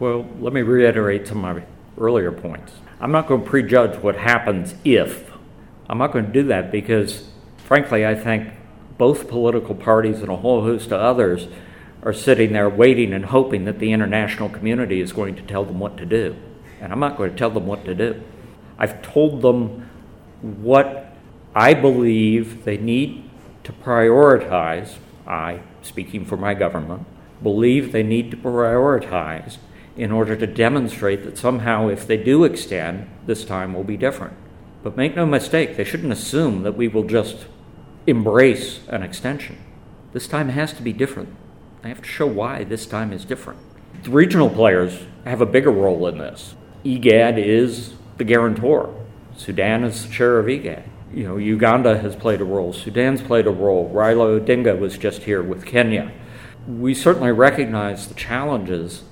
Well, let me reiterate some of my earlier points. I'm not going to prejudge what happens if. I'm not going to do that because, frankly, I think both political parties and a whole host of others are sitting there waiting and hoping that the international community is going to tell them what to do. And I'm not going to tell them what to do. I've told them what I believe they need to prioritize. I, speaking for my government, believe they need to prioritize in order to demonstrate that somehow, if they do extend, this time will be different. But make no mistake, they shouldn't assume that we will just embrace an extension. This time has to be different. I have to show why this time is different. The regional players have a bigger role in this. IGAD is the guarantor. Sudan is the chair of IGAD. You know, Uganda has played a role. Sudan's played a role. Raila Odinga was just here with Kenya. We certainly recognize the challenges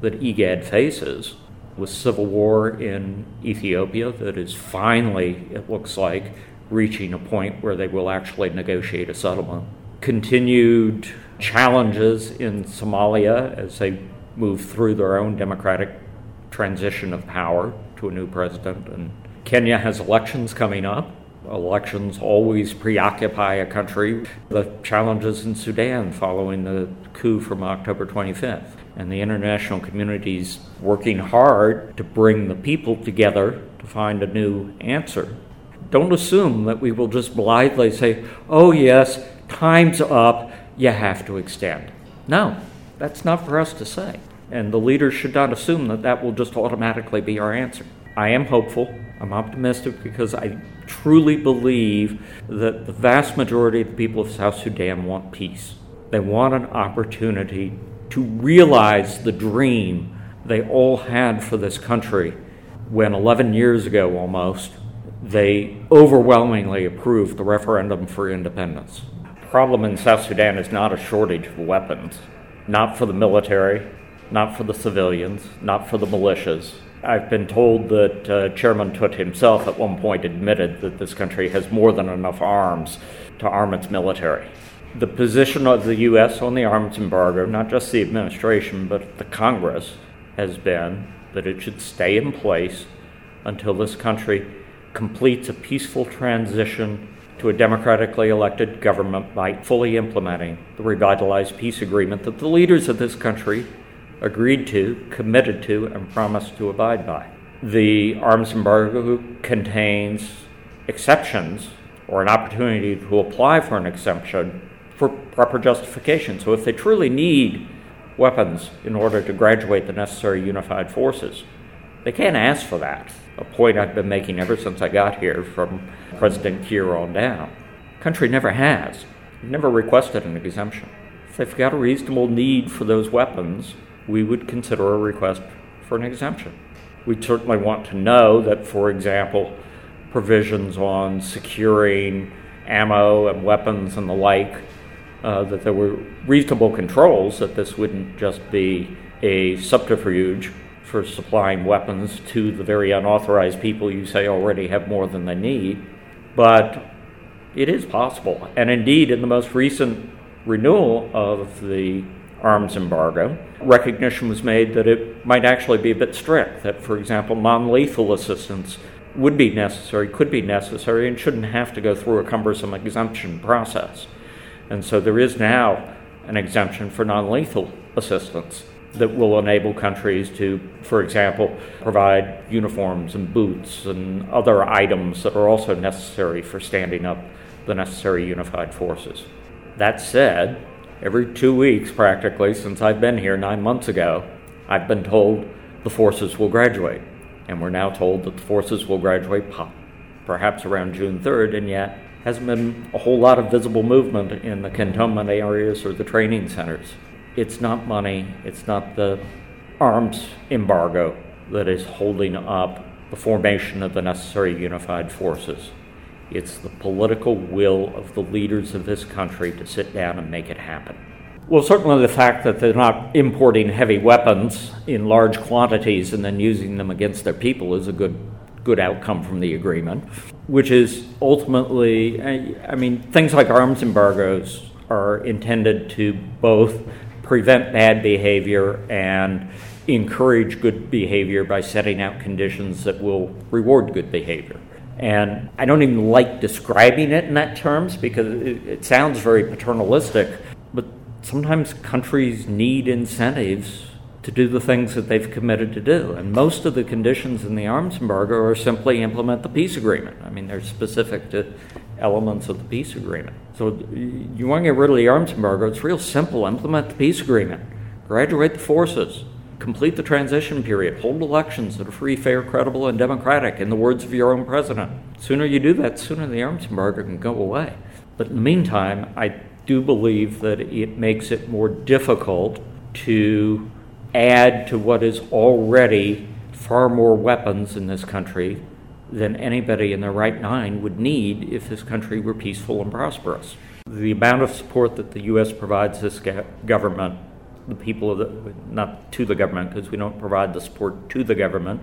that IGAD faces with civil war in Ethiopia that is finally, it looks like, reaching a point where they will actually negotiate a settlement. Continued challenges in Somalia as they move through their own democratic transition of power to a new president. And Kenya has elections coming up. Elections always preoccupy a country. The challenges in Sudan following the coup from October 25th and the international community's working hard to bring the people together to find a new answer. Don't assume that we will just blithely say, oh, yes, time's up, you have to extend. No, that's not for us to say. And the leaders should not assume that that will just automatically be our answer. I am hopeful, I'm optimistic because I truly believe that the vast majority of the people of South Sudan want peace. They want an opportunity to realize the dream they all had for this country when 11 years ago almost they overwhelmingly approved the referendum for independence. The problem in South Sudan is not a shortage of weapons, not for the military, not for the civilians, not for the militias. I've been told that uh, Chairman Tut himself at one point admitted that this country has more than enough arms to arm its military the position of the U.S. on the arms embargo, not just the administration, but the Congress, has been that it should stay in place until this country completes a peaceful transition to a democratically elected government by fully implementing the revitalized peace agreement that the leaders of this country agreed to, committed to, and promised to abide by. The arms embargo contains exceptions or an opportunity to apply for an exemption for proper justification. So if they truly need weapons in order to graduate the necessary unified forces, they can't ask for that. A point I've been making ever since I got here from President Kiir on down. Country never has, never requested an exemption. If they've got a reasonable need for those weapons, we would consider a request for an exemption. We certainly want to know that, for example, provisions on securing ammo and weapons and the like uh, that there were reasonable controls, that this wouldn't just be a subterfuge for supplying weapons to the very unauthorized people you say already have more than they need. But it is possible. And indeed, in the most recent renewal of the arms embargo, recognition was made that it might actually be a bit strict, that, for example, non lethal assistance would be necessary, could be necessary, and shouldn't have to go through a cumbersome exemption process. And so there is now an exemption for non lethal assistance that will enable countries to, for example, provide uniforms and boots and other items that are also necessary for standing up the necessary unified forces. That said, every two weeks practically since I've been here nine months ago, I've been told the forces will graduate. And we're now told that the forces will graduate perhaps around June 3rd, and yet hasn't been a whole lot of visible movement in the cantonment areas or the training centers. It's not money, it's not the arms embargo that is holding up the formation of the necessary unified forces. It's the political will of the leaders of this country to sit down and make it happen. Well, certainly the fact that they're not importing heavy weapons in large quantities and then using them against their people is a good good outcome from the agreement, which is ultimately, I mean, things like arms embargoes are intended to both prevent bad behavior and encourage good behavior by setting out conditions that will reward good behavior. And I don't even like describing it in that terms because it, it sounds very paternalistic, but sometimes countries need incentives to do the things that they've committed to do. And most of the conditions in the arms embargo are simply implement the peace agreement. I mean, they're specific to elements of the peace agreement. So you want to get rid of the arms embargo, it's real simple. Implement the peace agreement, graduate the forces, complete the transition period, hold elections that are free, fair, credible, and democratic, in the words of your own president. Sooner you do that, sooner the arms embargo can go away. But in the meantime, I do believe that it makes it more difficult to add to what is already far more weapons in this country than anybody in their right mind would need if this country were peaceful and prosperous. The amount of support that the U.S. provides this government, the people of the, not to the government, because we don't provide the support to the government,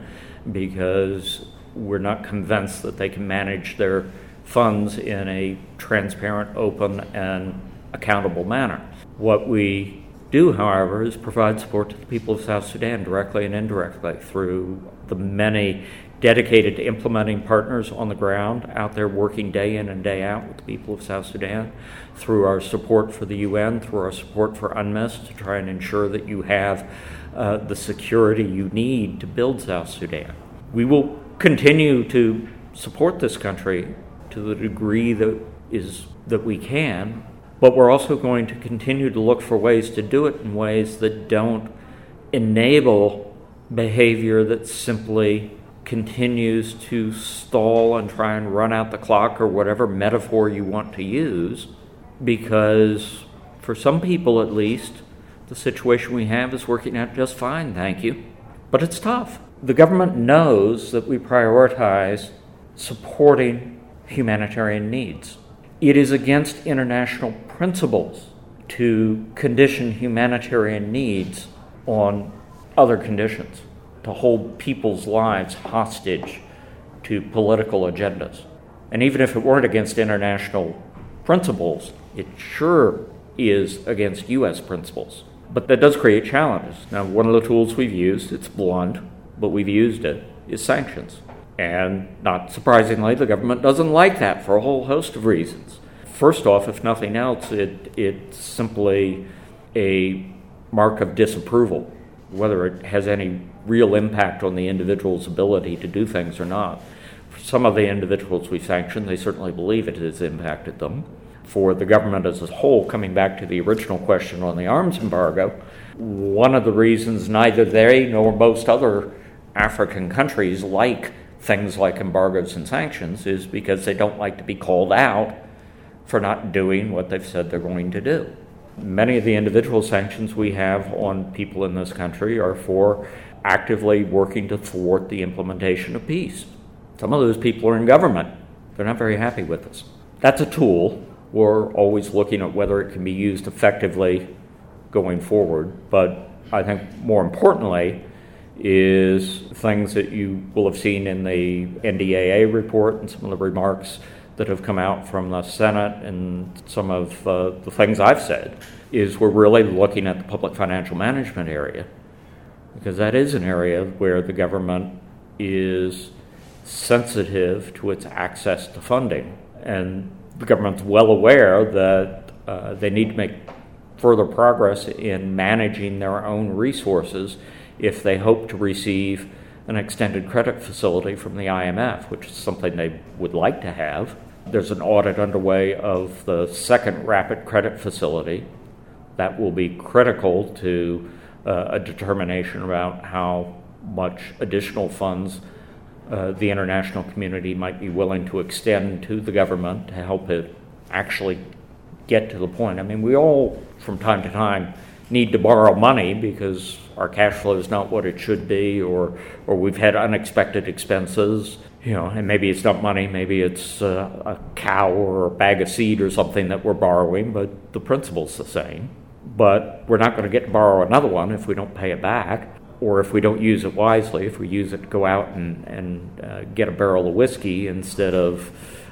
because we're not convinced that they can manage their funds in a transparent, open, and accountable manner. What we do, however, is provide support to the people of South Sudan directly and indirectly through the many dedicated to implementing partners on the ground out there working day in and day out with the people of South Sudan, through our support for the UN, through our support for UNMISS to try and ensure that you have uh, the security you need to build South Sudan. We will continue to support this country to the degree that is that we can but we're also going to continue to look for ways to do it in ways that don't enable behavior that simply continues to stall and try and run out the clock or whatever metaphor you want to use, because for some people at least, the situation we have is working out just fine, thank you. But it's tough. The government knows that we prioritize supporting humanitarian needs. It is against international principles to condition humanitarian needs on other conditions, to hold people's lives hostage to political agendas. And even if it weren't against international principles, it sure is against U.S. principles. But that does create challenges. Now, one of the tools we've used, it's blunt, but we've used it, is sanctions. And not surprisingly, the government doesn't like that for a whole host of reasons. First off, if nothing else, it, it's simply a mark of disapproval, whether it has any real impact on the individual's ability to do things or not. For some of the individuals we sanction, they certainly believe it has impacted them. For the government as a whole, coming back to the original question on the arms embargo, one of the reasons neither they nor most other African countries like things like embargoes and sanctions is because they don't like to be called out for not doing what they've said they're going to do. Many of the individual sanctions we have on people in this country are for actively working to thwart the implementation of peace. Some of those people are in government. They're not very happy with us. That's a tool. We're always looking at whether it can be used effectively going forward. But I think more importantly, is things that you will have seen in the NDAA report and some of the remarks that have come out from the Senate and some of uh, the things I've said is we're really looking at the public financial management area because that is an area where the government is sensitive to its access to funding. And the government's well aware that uh, they need to make further progress in managing their own resources if they hope to receive an extended credit facility from the IMF, which is something they would like to have. There's an audit underway of the second rapid credit facility that will be critical to uh, a determination about how much additional funds uh, the international community might be willing to extend to the government to help it actually get to the point. I mean, we all, from time to time, need to borrow money because our cash flow is not what it should be, or or we've had unexpected expenses. You know, and maybe it's not money, maybe it's uh, a cow or a bag of seed or something that we're borrowing, but the principle's the same. But we're not going to get to borrow another one if we don't pay it back, or if we don't use it wisely. If we use it to go out and and uh, get a barrel of whiskey instead of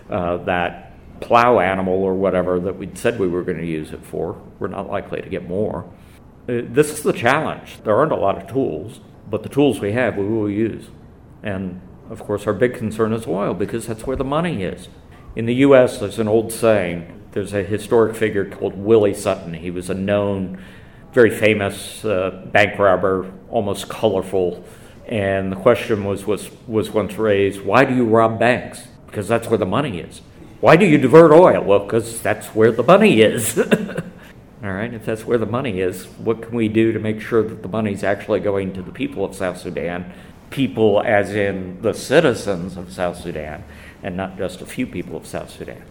uh, that plow animal or whatever that we'd said we were going to use it for, we're not likely to get more. Uh, this is the challenge. There aren't a lot of tools, but the tools we have, we will use. And of course, our big concern is oil because that's where the money is. In the U.S., there's an old saying there's a historic figure called Willie Sutton. He was a known, very famous uh, bank robber, almost colorful. And the question was, was, was once raised why do you rob banks? Because that's where the money is. Why do you divert oil? Well, because that's where the money is. All right, if that's where the money is, what can we do to make sure that the money is actually going to the people of South Sudan? People, as in the citizens of South Sudan, and not just a few people of South Sudan.